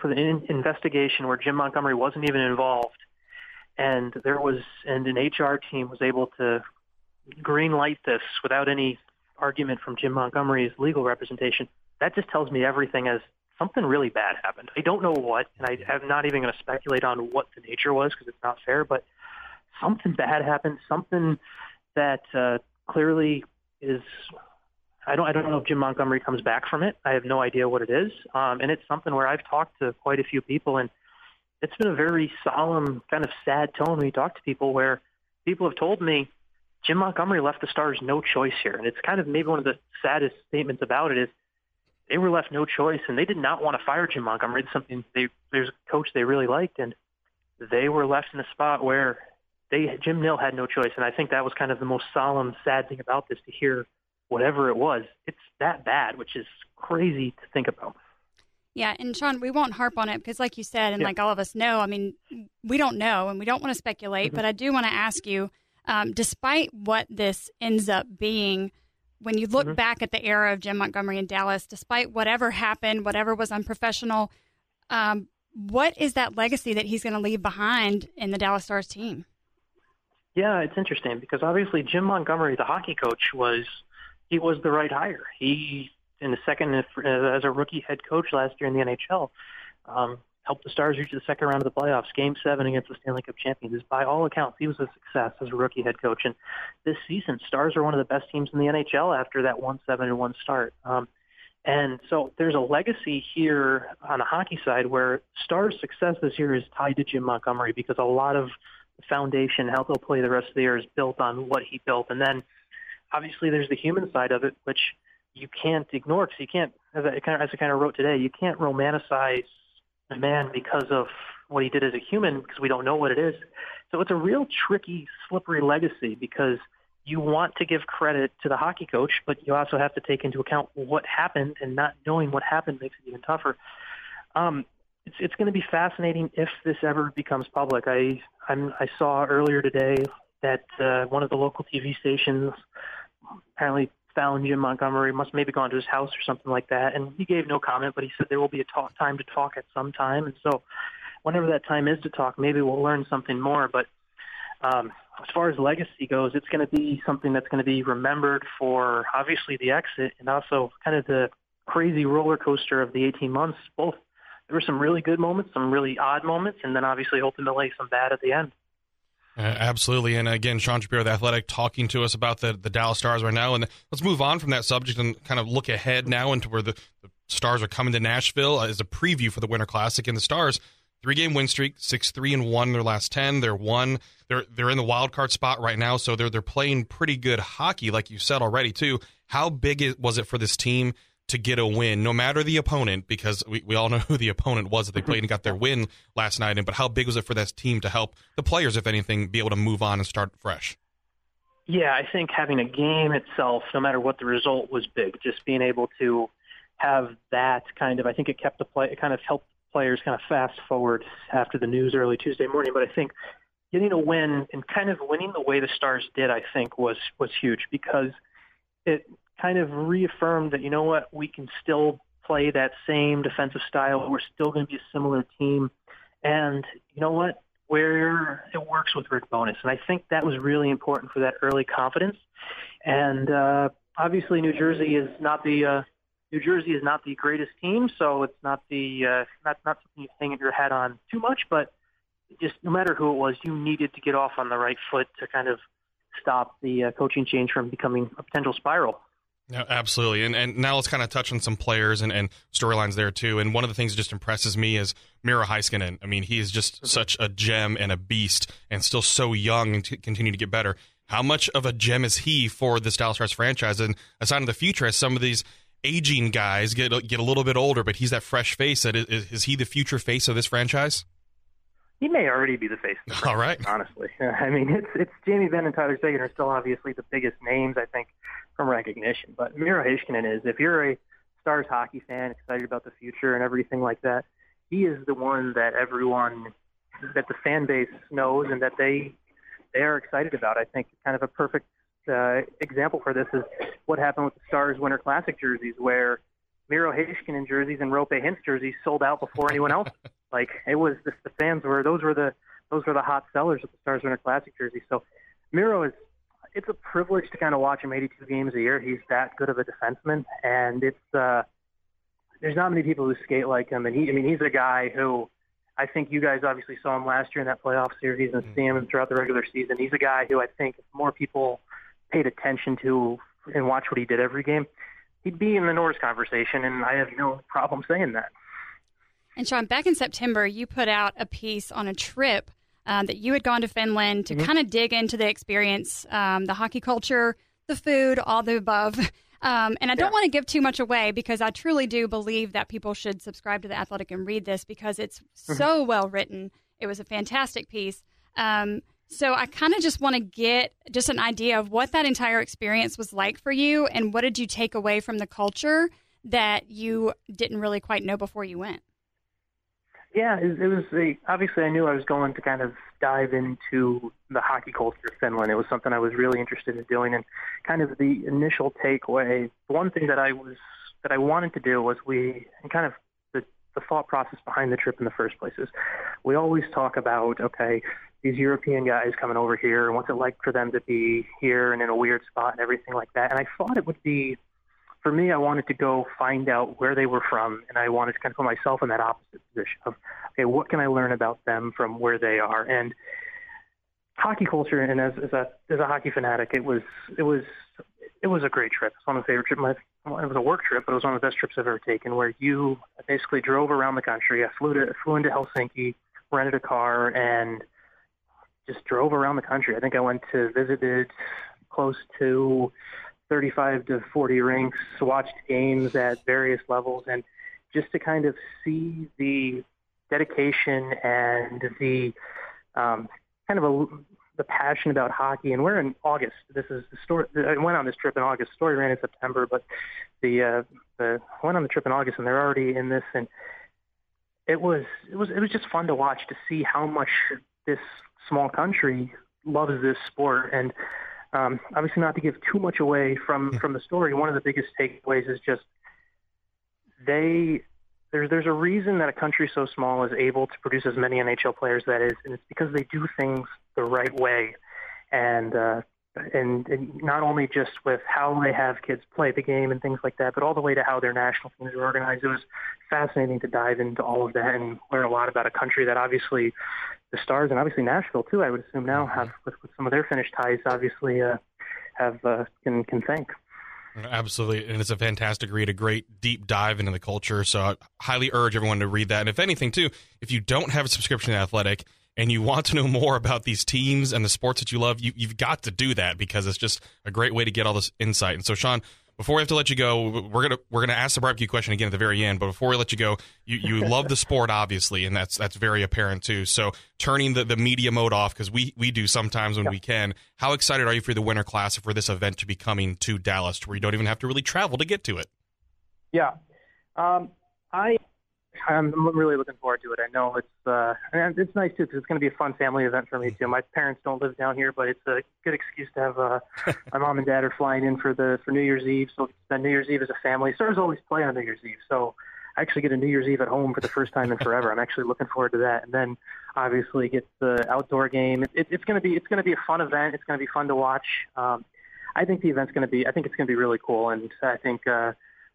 for an investigation where Jim Montgomery wasn't even involved, and there was and an HR team was able to green light this without any argument from Jim Montgomery's legal representation. That just tells me everything as something really bad happened. I don't know what, and I, am not even going to speculate on what the nature was because it's not fair. But something bad happened. Something that uh, clearly is I don't I don't know if Jim Montgomery comes back from it. I have no idea what it is, um, and it's something where I've talked to quite a few people, and it's been a very solemn, kind of sad tone when you talk to people, where people have told me Jim Montgomery left the Stars no choice here, and it's kind of maybe one of the saddest statements about it is they were left no choice, and they did not want to fire Jim Montgomery. It's something they there's a coach they really liked, and they were left in a spot where they Jim Nill had no choice, and I think that was kind of the most solemn, sad thing about this to hear whatever it was, it's that bad, which is crazy to think about. Yeah, and Sean, we won't harp on it because, like you said, and yeah. like all of us know, I mean, we don't know and we don't want to speculate, mm-hmm. but I do want to ask you, um, despite what this ends up being, when you look mm-hmm. back at the era of Jim Montgomery in Dallas, despite whatever happened, whatever was unprofessional, um, what is that legacy that he's going to leave behind in the Dallas Stars team? Yeah, it's interesting because obviously Jim Montgomery, the hockey coach, was he was the right hire. He, in the second as a rookie head coach last year in the NHL, um, helped the Stars reach the second round of the playoffs, Game Seven against the Stanley Cup champions. By all accounts, he was a success as a rookie head coach. And this season, Stars are one of the best teams in the NHL after that one seven and one start. Um, and so there's a legacy here on the hockey side where Stars' success this year is tied to Jim Montgomery because a lot of the foundation, how they'll play the rest of the year, is built on what he built. And then obviously there's the human side of it, which you can't ignore because you can't, as I, kind of, as I kind of wrote today, you can't romanticize a man because of what he did as a human because we don't know what it is. So it's a real tricky, slippery legacy because you want to give credit to the hockey coach, but you also have to take into account what happened, and not knowing what happened makes it even tougher. Um, it's it's going to be fascinating if this ever becomes public. I I'm, I saw earlier today that uh, one of the local TV stations apparently found Jim Montgomery, must maybe gone to his house or something like that, and he gave no comment, but he said there will be a talk, time to talk at some time, and so whenever that time is to talk, maybe we'll learn something more. But um, as far as legacy goes, it's going to be something that's going to be remembered for obviously the exit and also kind of the crazy roller coaster of the 18 months. Both there were some really good moments, some really odd moments, and then obviously ultimately some bad at the end. Uh, absolutely. And again, Sean Shapiro, the athletic, talking to us about the, the Dallas Stars right now. And let's move on from that subject and kind of look ahead now into where the, the Stars are coming to Nashville as a preview for the Winter Classic. And the Stars, three game win streak, six three and one their last ten. They're one. They're they're in the wild card spot right now, so they're they're playing pretty good hockey, like you said already too. How big was it for this team to get a win, no matter the opponent, because we, we all know who the opponent was that they played and got their win last night. And but how big was it for this team to help the players, if anything, be able to move on and start fresh? Yeah, I think having a game itself, no matter what the result, was big. Just being able to have that kind of, I think it kept the play, it kind of helped players kind of fast forward after the news early Tuesday morning. But I think getting a win and kind of winning the way the Stars did, I think was was huge because it kind of reaffirmed that you know what we can still play that same defensive style. We're still going to be a similar team, and you know what where it works with Rick Bowness. and I think that was really important for that early confidence. And uh, obviously, New Jersey is not the uh, New Jersey is not the greatest team, so it's not the uh, not not something you hang your hat on too much. But just no matter who it was, you needed to get off on the right foot to kind of stop the uh, coaching change from becoming a potential spiral. Yeah, absolutely. And and now let's kind of touch on some players and, and storylines there too. And one of the things that just impresses me is Miro Heiskanen. I mean, he is just mm-hmm. such a gem and a beast and still so young and to continue to get better. How much of a gem is he for the Dallas Stars franchise? And a sign of the future as some of these aging guys get get a little bit older, but he's that fresh face. That is, is he the future face of this franchise? He may already be the face. Of the [laughs] All right. Honestly, [laughs] I mean, it's it's Jamie Benn and Tyler Seguin are still obviously the biggest names I think from recognition. But Miro Heiskanen is if you're a Stars hockey fan, excited about the future and everything like that, he is the one that everyone that the fan base knows and that they they are excited about. I think kind of a perfect uh, example for this is what happened with the Stars Winter Classic jerseys, where Miro Heiskanen jerseys and Roope Hintz jerseys sold out before anyone else. [laughs] like it was the, the fans were those were the those were the hot sellers of the Stars Winter Classic jerseys. So Miro is it's a privilege to kind of watch him 82 games a year. He's that good of a defenseman, and it's uh, there's not many people who skate like him. And he, I mean, he's a guy who I think you guys obviously saw him last year in that playoff series and mm-hmm. see him throughout the regular season. He's a guy who I think if more people paid attention to and watched what he did every game, he'd be in the Norris conversation, and I have no problem saying that. And Sean, back in September, you put out a piece on a trip um, that you had gone to Finland to mm-hmm. kind of dig into the experience, um, the hockey culture, the food, all the above. [laughs] Um, and I don't yeah. want to give too much away because I truly do believe that people should subscribe to the Athletic and read this because it's mm-hmm. so well written. It was a fantastic piece. Um, so I kind of just want to get just an idea of what that entire experience was like for you and what did you take away from the culture that you didn't really quite know before you went? Yeah, it, it was a, obviously I knew I was going to kind of dive into the hockey culture of Finland. It was something I was really interested in doing, and kind of the initial takeaway. One thing that I was that I wanted to do was we and kind of the the thought process behind the trip in the first place is we always talk about okay these European guys coming over here and what's it like for them to be here and in a weird spot and everything like that. And I thought it would be for me, I wanted to go find out where they were from, and I wanted to kind of put myself in that opposite position of, okay, what can I learn about them from where they are? And hockey culture, and as, as a as a hockey fanatic, it was it was it was a great trip. It's one of my favorite trips. My, it was a work trip, but it was one of the best trips I've ever taken. Where you basically drove around the country. I flew to flew into Helsinki, rented a car, and just drove around the country. I think I went to visited close to 35 to 40 rinks, watched games at various levels, and just to kind of see the dedication and the um, kind of a, the passion about hockey. And we're in August. This is the story. I went on this trip in August. Story ran in September, but the uh, the I went on the trip in August, and they're already in this. And it was it was it was just fun to watch to see how much this small country loves this sport and um, obviously not to give too much away from from the story one of the biggest takeaways is just they there's there's a reason that a country so small is able to produce as many NHL players that is and it's because they do things the right way and uh, and, and not only just with how they have kids play the game and things like that, but all the way to how their national teams are organized. It was fascinating to dive into all of that and learn a lot about a country that obviously the Stars and obviously Nashville too. I would assume now have with, with some of their Finnish ties, obviously uh, have uh, can can thank. Absolutely, and it's a fantastic read, a great deep dive into the culture. So I highly urge everyone to read that. And if anything, too, if you don't have a subscription to Athletic and you want to know more about these teams and the sports that you love, you, you've got to do that because it's just a great way to get all this insight. And so, Sean, before we have to let you go, we're gonna we're gonna ask the barbecue question again at the very end. But before we let you go, you, you [laughs] love the sport obviously, and that's that's very apparent too. So turning the, the media mode off because we we do sometimes when yeah. we can. How excited are you for the Winter Classic for this event to be coming to Dallas, where you don't even have to really travel to get to it? Yeah, um, I I'm really looking forward to it. I know it's uh, and it's nice too because it's going to be a fun family event for me too. My parents don't live down here, but it's a good excuse to have uh, [laughs] my mom and dad are flying in for the for New Year's Eve, so spend New Year's Eve as a family. Stars always play on New Year's Eve, so I actually get a New Year's Eve at home for the first time in forever. I'm actually looking forward to that, and then obviously get the outdoor game. It, it, it's going to be it's going to be a fun event. It's going to be fun to watch. Um, I think the event's going to be I think it's going to be really cool, and I think. Uh,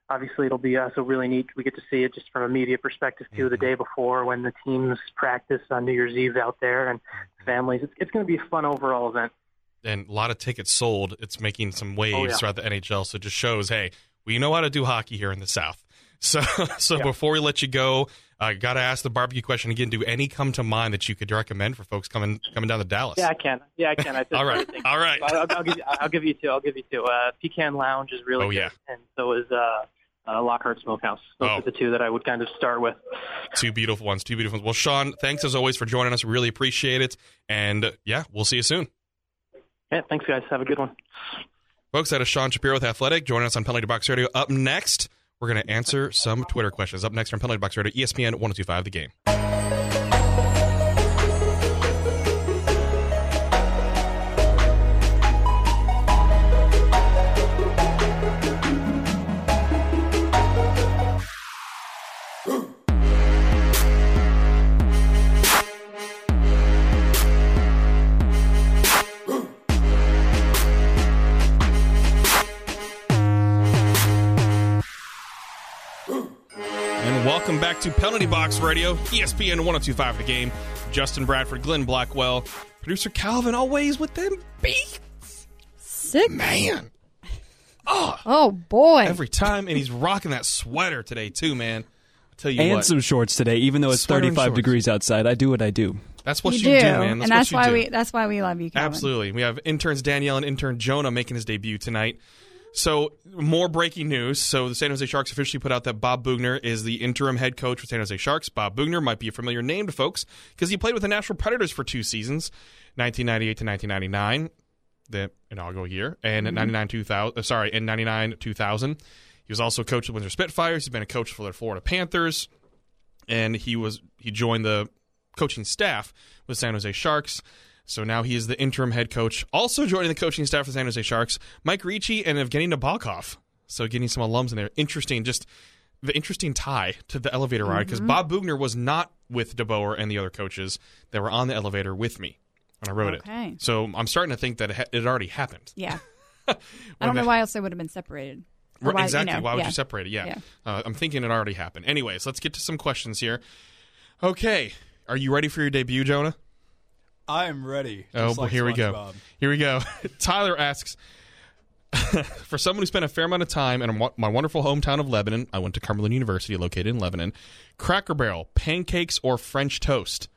obviously it'll be also really neat. We get to see it just from a media perspective too. Mm-hmm. The day before when the teams practice on New Year's Eve out there and mm-hmm. families, it's, it's going to be a fun overall event. And a lot of tickets sold. It's making some waves oh, yeah. throughout the NHL. So it just shows, hey, we know how to do hockey here in the South. [laughs] So, so yeah. before we let you go, I uh, got to ask the barbecue question again. Do any come to mind that you could recommend for folks coming coming down to Dallas? Yeah, I can. Yeah, I can. I [laughs] all right, all right. I'll, I'll, give you. I'll give you two. I'll give you two. Uh, Pecan Lodge is really oh, good, yeah. and so is uh, uh, Lockhart Smokehouse. Those oh. are the two that I would kind of start with. Two beautiful ones. Two beautiful ones. Well, Sean, thanks as always for joining us. Really appreciate it. And yeah, we'll see you soon. Yeah, thanks, guys. Have a good one. Folks, that is Sean Shapiro with Athletic joining us on Penalty Box Radio. Up next, we're going to answer some Twitter questions. Up next on Penalty Box Radio, ESPN 1025 The Game. Back to Penalty Box Radio, ESPN 1025 The Game. Justin Bradford, Glenn Blackwell, producer Calvin, always with them beats. Sick. Man. Oh, [laughs] oh boy. Every time. And he's rocking that sweater today, too, man. I'll tell you and what. some shorts today, even though it's Sweater 35 degrees outside. I do what I do. That's what you, you, do, man. That's and that's what you why do. we that's why we love you. Calvin. Absolutely. We have interns Danielle and intern Jonah making his debut tonight. So, more breaking news. So, the San Jose Sharks officially put out that Bob Boughner is the interim head coach for San Jose Sharks. Bob Boughner might be a familiar name to folks because he played with the Nashville Predators for two seasons, 1998 to 1999, the inaugural year, and Mm-hmm. 99 2000, uh, sorry, in 99 2000. He was also a coach of the Windsor Spitfires. He's been a coach for the Florida Panthers, and he was he joined the coaching staff with San Jose Sharks. So now he is the interim head coach. Also joining the coaching staff for the San Jose Sharks, Mike Ricci and Evgeny Nabokov. So getting some alums in there. Interesting, just the interesting tie to the elevator ride because Bob Boughner was not with DeBoer and the other coaches that were on the elevator with me when I wrote Okay. it. So I'm starting to think that it, ha- it already happened. Yeah. [laughs] I don't know why else they would have been separated. Right, why- you exactly. know, why would yeah. you separate it? Yeah. Yeah. Uh, I'm thinking it already happened. Anyways, let's get to some questions here. Okay. Are you ready for your debut, Jonah? I am ready. Oh, well, like here we go. SpongeBob. Here we go. [laughs] Tyler asks [laughs] For someone who spent a fair amount of time in my wonderful hometown of Lebanon, I went to Cumberland University, located in Lebanon. Cracker Barrel, pancakes, or French toast?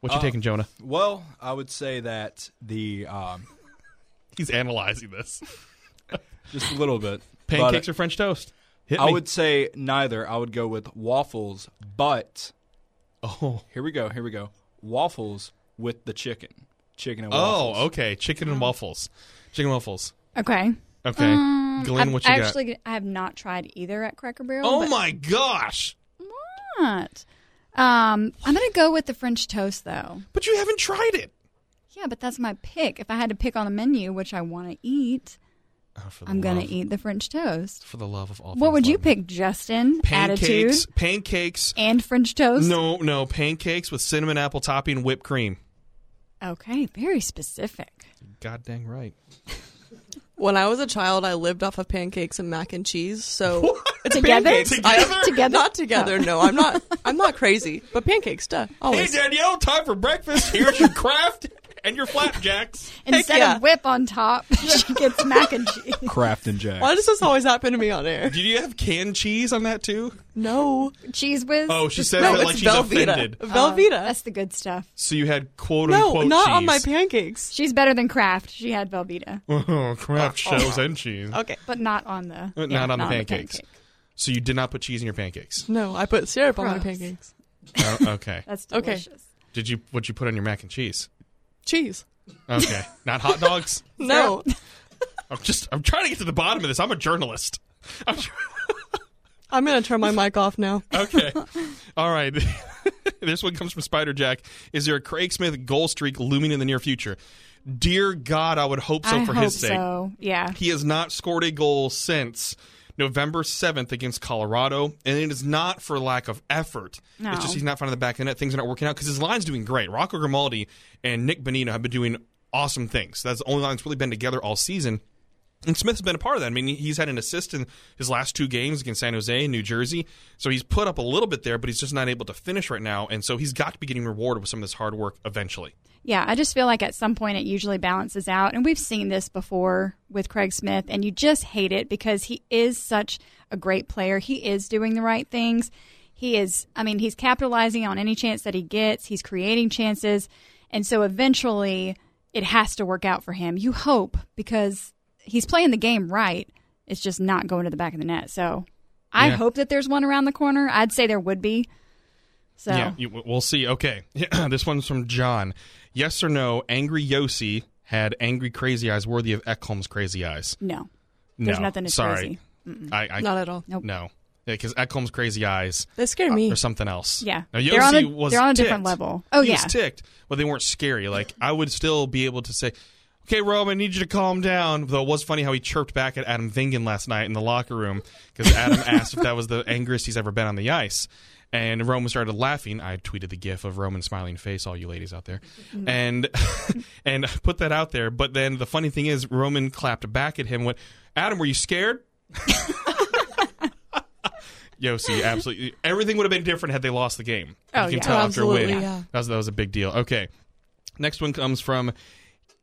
What you Uh, taking, Jonah? Well, I would say that the um, [laughs] He's analyzing this. Just a little bit. Pancakes But or French toast? Hit I me. would say neither. I would go with waffles, but Oh. here we go. Here we go. Waffles with the chicken. Chicken and waffles. Oh, okay. Chicken and waffles. Chicken waffles. Okay. Okay. Um, Glenn, I've what you got? actually, I have not tried either at Cracker Barrel. Oh but my gosh! What? Um, I'm gonna go with the French toast though. But you haven't tried it. Yeah, but that's my pick. If I had to pick on a menu, which I want to eat, Oh, I'm gonna love- eat the French toast. For the love of all. What would you lovely. pick, Justin? Pancakes. Attitude Pancakes. and French toast. No, no pancakes with cinnamon apple topping, and whipped cream. Okay, very specific. God dang right. When I was a child, I lived off of pancakes and mac and cheese. So [laughs] it's Together? pancakes. Together? I, [laughs] Together? Not together. No, I'm not. I'm not crazy. But pancakes, duh. Hey Always. Danielle, time for breakfast. Here's your craft and your flapjacks. [laughs] Instead yeah. of whip on top, [laughs] she gets mac and cheese. [laughs] Kraft and Jack. Why does this always happen to me on air? Did you have canned cheese on that too? No. Cheese whiz. Oh, she says No, that like she's Velveeta. offended. Velveeta. That's the good stuff. So you had quote unquote no, not cheese. on my pancakes. She's better than Kraft. She had Velveeta, Oh, craft shows and cheese. Okay. but not on the Uh, yeah, not on the on pancakes. pancake. So you did not put cheese in your pancakes. No, I put syrup on my pancakes. oh, okay. That's Okay. delicious. Did you what you put on your mac and cheese? Cheese. Okay. [laughs] not hot dogs. No. [laughs] I'm just I'm trying to get to the bottom of this. I'm a journalist. I'm tr- [laughs] I'm going to turn my mic off now. okay. All right. this one comes from Spider Jack. Is there a Craig Smith goal streak looming in the near future? Dear God, I would hope so I for hope his sake. so. Yeah. He has not scored a goal since November 7th against Colorado, and it is not for lack of effort. No. It's just he's not finding the back of the net. Things are not working out because his line's doing great. Rocco Grimaldi and Nick Bonino have been doing awesome things. That's the only line that's really been together all season. And Smith's been a part of that. I mean, he's had an assist in his last two games against San Jose and New Jersey. So he's put up a little bit there, but he's just not able to finish right now. And so he's got to be getting rewarded with some of this hard work eventually. Yeah, I just feel like at some point it usually balances out. And we've seen this before with Craig Smith, and you just hate it because he is such a great player. He is doing the right things. He is, I mean, he's capitalizing on any chance that he gets, he's creating chances. And so eventually it has to work out for him. You hope because he's playing the game right. It's just not going to the back of the net. So I Yeah. hope that there's one around the corner. I'd say there would be. So Yeah, you, we'll see. Okay, [clears throat] this one's from John. Yes or no? Angry Josi had angry crazy eyes worthy of Ekholm's crazy eyes. no, there's no, nothing as sorry. crazy. I, I Not at all. Nope. no, because Ekholm's crazy eyes They scare uh, me. or something else. Yeah. now, They're on a- was they're on a different level. Oh, he yeah. was ticked, but they weren't scary. Like I would still be able to say. Okay, Rome, I need you to calm down. Though it was funny how he chirped back at Adam Vingan last night in the locker room because Adam [laughs] asked if that was the angriest he's ever been on the ice. And Roman started laughing. I tweeted the gif of Roman smiling face, all you ladies out there, mm-hmm. and [laughs] and put that out there. But then the funny thing is, Roman clapped back at him. Went, Adam, were you scared? [laughs] Josi, absolutely. Everything would have been different had they lost the game. Oh, you can yeah. tell after a win. Yeah. That was, that was a big deal. Okay. Next one comes from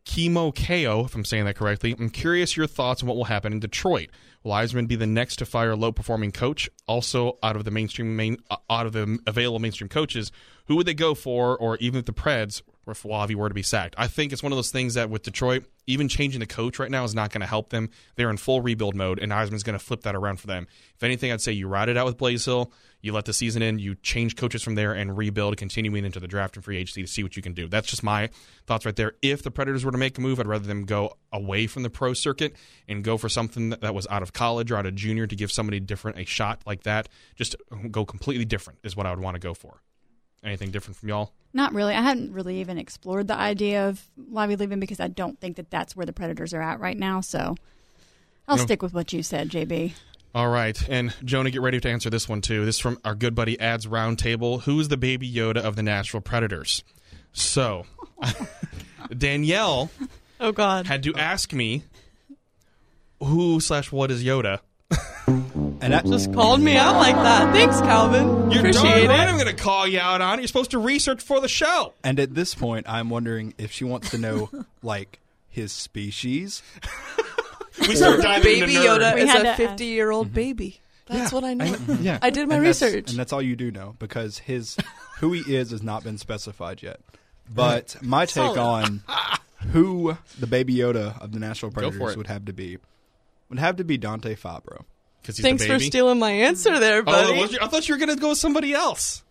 Chemo KO, if I'm saying that correctly. I'm curious your thoughts on what will happen in Detroit. Will Yzerman be the next to fire a low performing coach? Also, out of the mainstream main, uh, out of the available mainstream coaches, who would they go for? Or even if the Preds, Wavi were to be sacked, I think it's one of those things that with Detroit, even changing the coach right now is not going to help them. They're in full rebuild mode, and Yzerman's going to flip that around for them. If anything, I'd say you ride it out with Blashill. You let the season in, you change coaches from there, and rebuild, continuing into the draft and free agency to see what you can do. That's just my thoughts right there. If the Predators were to make a move, I'd rather them go away from the pro circuit and go for something that was out of college or out of junior to give somebody different a shot like that. Just go completely different is what I would want to go for. Anything different from y'all? Not really. I hadn't really even explored the idea of Lavi leaving because I don't think that that's where the Predators are at right now. So I'll No. stick with what you said, JB. All right, and Jonah, get ready to answer this one too. This is from our good buddy Ads Roundtable. Who's the baby Yoda of the Nashville Predators? So, [laughs] Danielle Oh God. had to ask me who slash what is Yoda. And that, Just called me out like that. Thanks, Calvin. You're Appreciate darn it. I'm going to call you out on it. You're supposed to research for the show. and at this point, I'm wondering if she wants to know [laughs] like his species. We start diving Baby into nerd. Yoda We is had a to ask. 50 year old mm-hmm. baby. That's what I know. And- yeah, [laughs] I did my And that's- research. and that's all you do know because his who he is has not been specified yet. But my take Solid. on [laughs] who the baby Yoda of the Nashville for Predators it. would have to be would have to be Dante Fabbro. Because Thanks the for stealing my answer there, buddy. Oh, was you- I thought you were going to go with somebody else.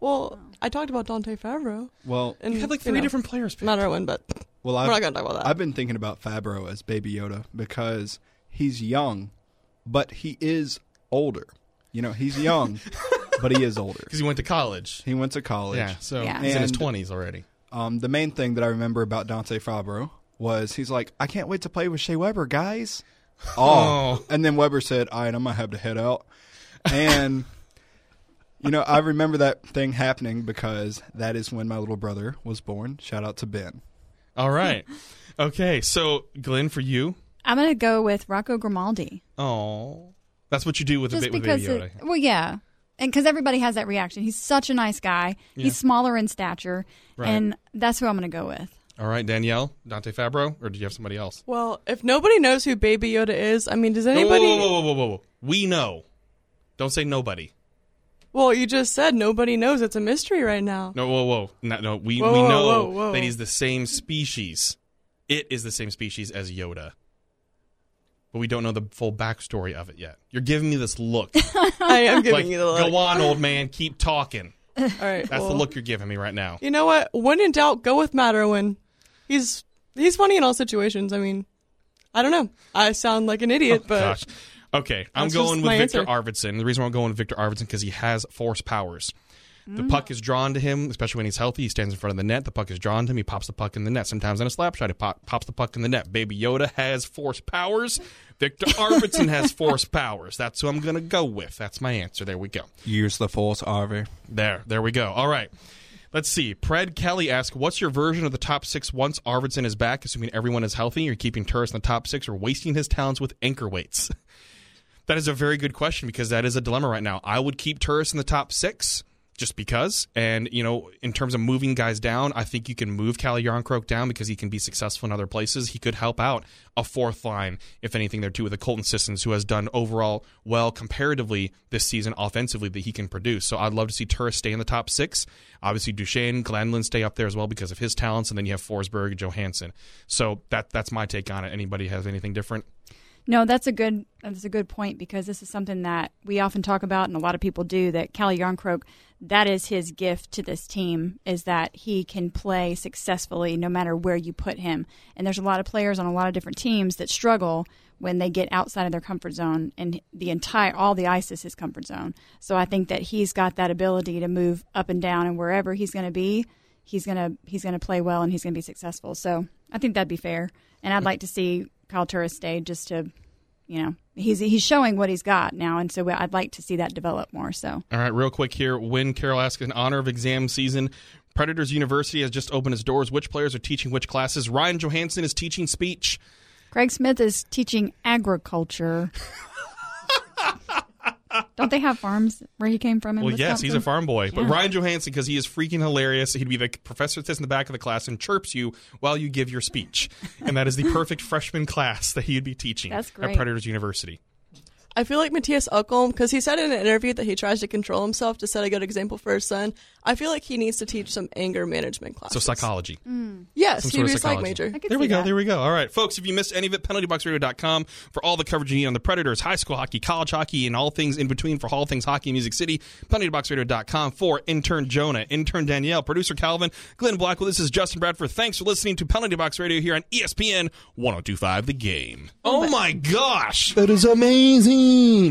well, I talked about Dante Favreau. Well, And, You had like three know, different players. picked. Not Irwin, but well, we're I've, not going to talk about that. I've been thinking about Fabbro as Baby Yoda because he's young, but he is older. You know, he's young, [laughs] but he is older. Because he went to college. He went to college. Yeah, so Yeah. he's in his 20s already. Um, the main thing that I remember about Dante Fabbro was he's like, I can't wait to play with Shea Weber, guys. Oh. Oh. And then Weber said, All right, I'm going to have to head out. And, you know, I remember that thing happening because that is when my little brother was born. Shout out to Ben. All right. okay, so Glenn, for you, I'm going to go with Rocco Grimaldi. oh, that's what you do with a Just bit with because, Baby Yoda. it, well, yeah. And because everybody has that reaction. He's such a nice guy. Yeah. He's smaller in stature. Right. And that's who I'm going to go with. All right, Danielle, Dante Fabbro, or do you have somebody else? well, if nobody knows who Baby Yoda is, I mean, does anybody? Whoa, whoa, whoa, whoa, whoa, whoa. We know. Don't say nobody. Well, you just said nobody knows. It's a mystery right now. No, whoa, whoa. No, no we, Whoa, we know whoa, whoa. that he's the same species. It is the same species as Yoda. But we don't know the full backstory of it yet. You're giving me this look. [laughs] I am giving like, you the look. go on, old man, keep talking. All right. That's well, the look you're giving me right now. You know what? When in doubt, go with Matt Irwin. He's he's funny in all situations. I mean, I don't know. I sound like an idiot, oh, but Oh, Gosh. Okay, I'm going with Viktor answer. Arvidsson. The reason why I'm going with Viktor Arvidsson because he has force powers. Mm. The puck is drawn to him, especially when he's healthy. He stands in front of the net. The puck is drawn to him. He pops the puck in the net. Sometimes in a slap shot, he pop, pops the puck in the net. Baby Yoda has force powers. Viktor [laughs] Arvidsson has force powers. That's who I'm going to go with. That's my answer. There we go. Use the force, Arvy. There, there we go. All right. Let's see. Pred Kelly asks, "What's your version of the top six once Arvidsson is back? Assuming everyone is healthy, you're keeping Turris in the top six, or wasting his talents with anchor weights." [laughs] that is a very good question because that is a dilemma right now. I would keep Turris in the top six just because, and you know, in terms of moving guys down, I think you can move Calle Jarnkrok down because he can be successful in other places. He could help out a fourth line, if anything, there too, with a Colton Sissons who has done overall well comparatively this season offensively that he can produce. So I'd love to see Turris stay in the top six. Obviously, Duchene, Granlund stay up there as well because of his talents, and then you have Forsberg, and Johansen. So that that's my take on it. Anybody has anything different? No, that's a good that's a good point because this is something that we often talk about and a lot of people do that Calle Jarnkrok that is his gift to this team is that he can play successfully no matter where you put him. And there's a lot of players on a lot of different teams that struggle when they get outside of their comfort zone and the entire all the ice is his comfort zone. So I think that he's got that ability to move up and down and wherever he's going to be, he's going to he's going to play well and he's going to be successful. So I think that'd be fair. And I'd like to see Kyle Turris stay just to you know he's he's showing what he's got now, and so I'd like to see that develop more. So All right, real quick here. When Carol asks, in honor of exam season, Predators University has just opened its doors. Which players are teaching which classes? Ryan Johansen is teaching speech. Craig Smith is teaching agriculture. [laughs] Don't they have farms where he came from? In Well, yes, he's a farm boy. But Ryan Johansen, because he is freaking hilarious, he'd be the professor that sits in the back of the class and chirps you while you give your speech. and that is the perfect freshman class that he'd be teaching That's at. Predators University. I feel like Mattias Ekholm, because he said in an interview that he tries to control himself to set a good example for his son. I feel like he needs to teach some anger management classes. So classes. psychology. Yes, Some he'd sort of a psych psychology. major. There we go. that. There we go. All right, folks. If you missed any of it, penaltyboxradio.com for all the coverage you need on the Predators, high school hockey, college hockey, and all things in between for all things hockey in Music City. Penaltyboxradio.com for intern Jonah, intern Danielle, producer Calvin, Glenn Blackwell. This is Justin Bradford. Thanks for listening to Penalty Box Radio here on ESPN 1025 The Game. Oh, oh my gosh. That is amazing mean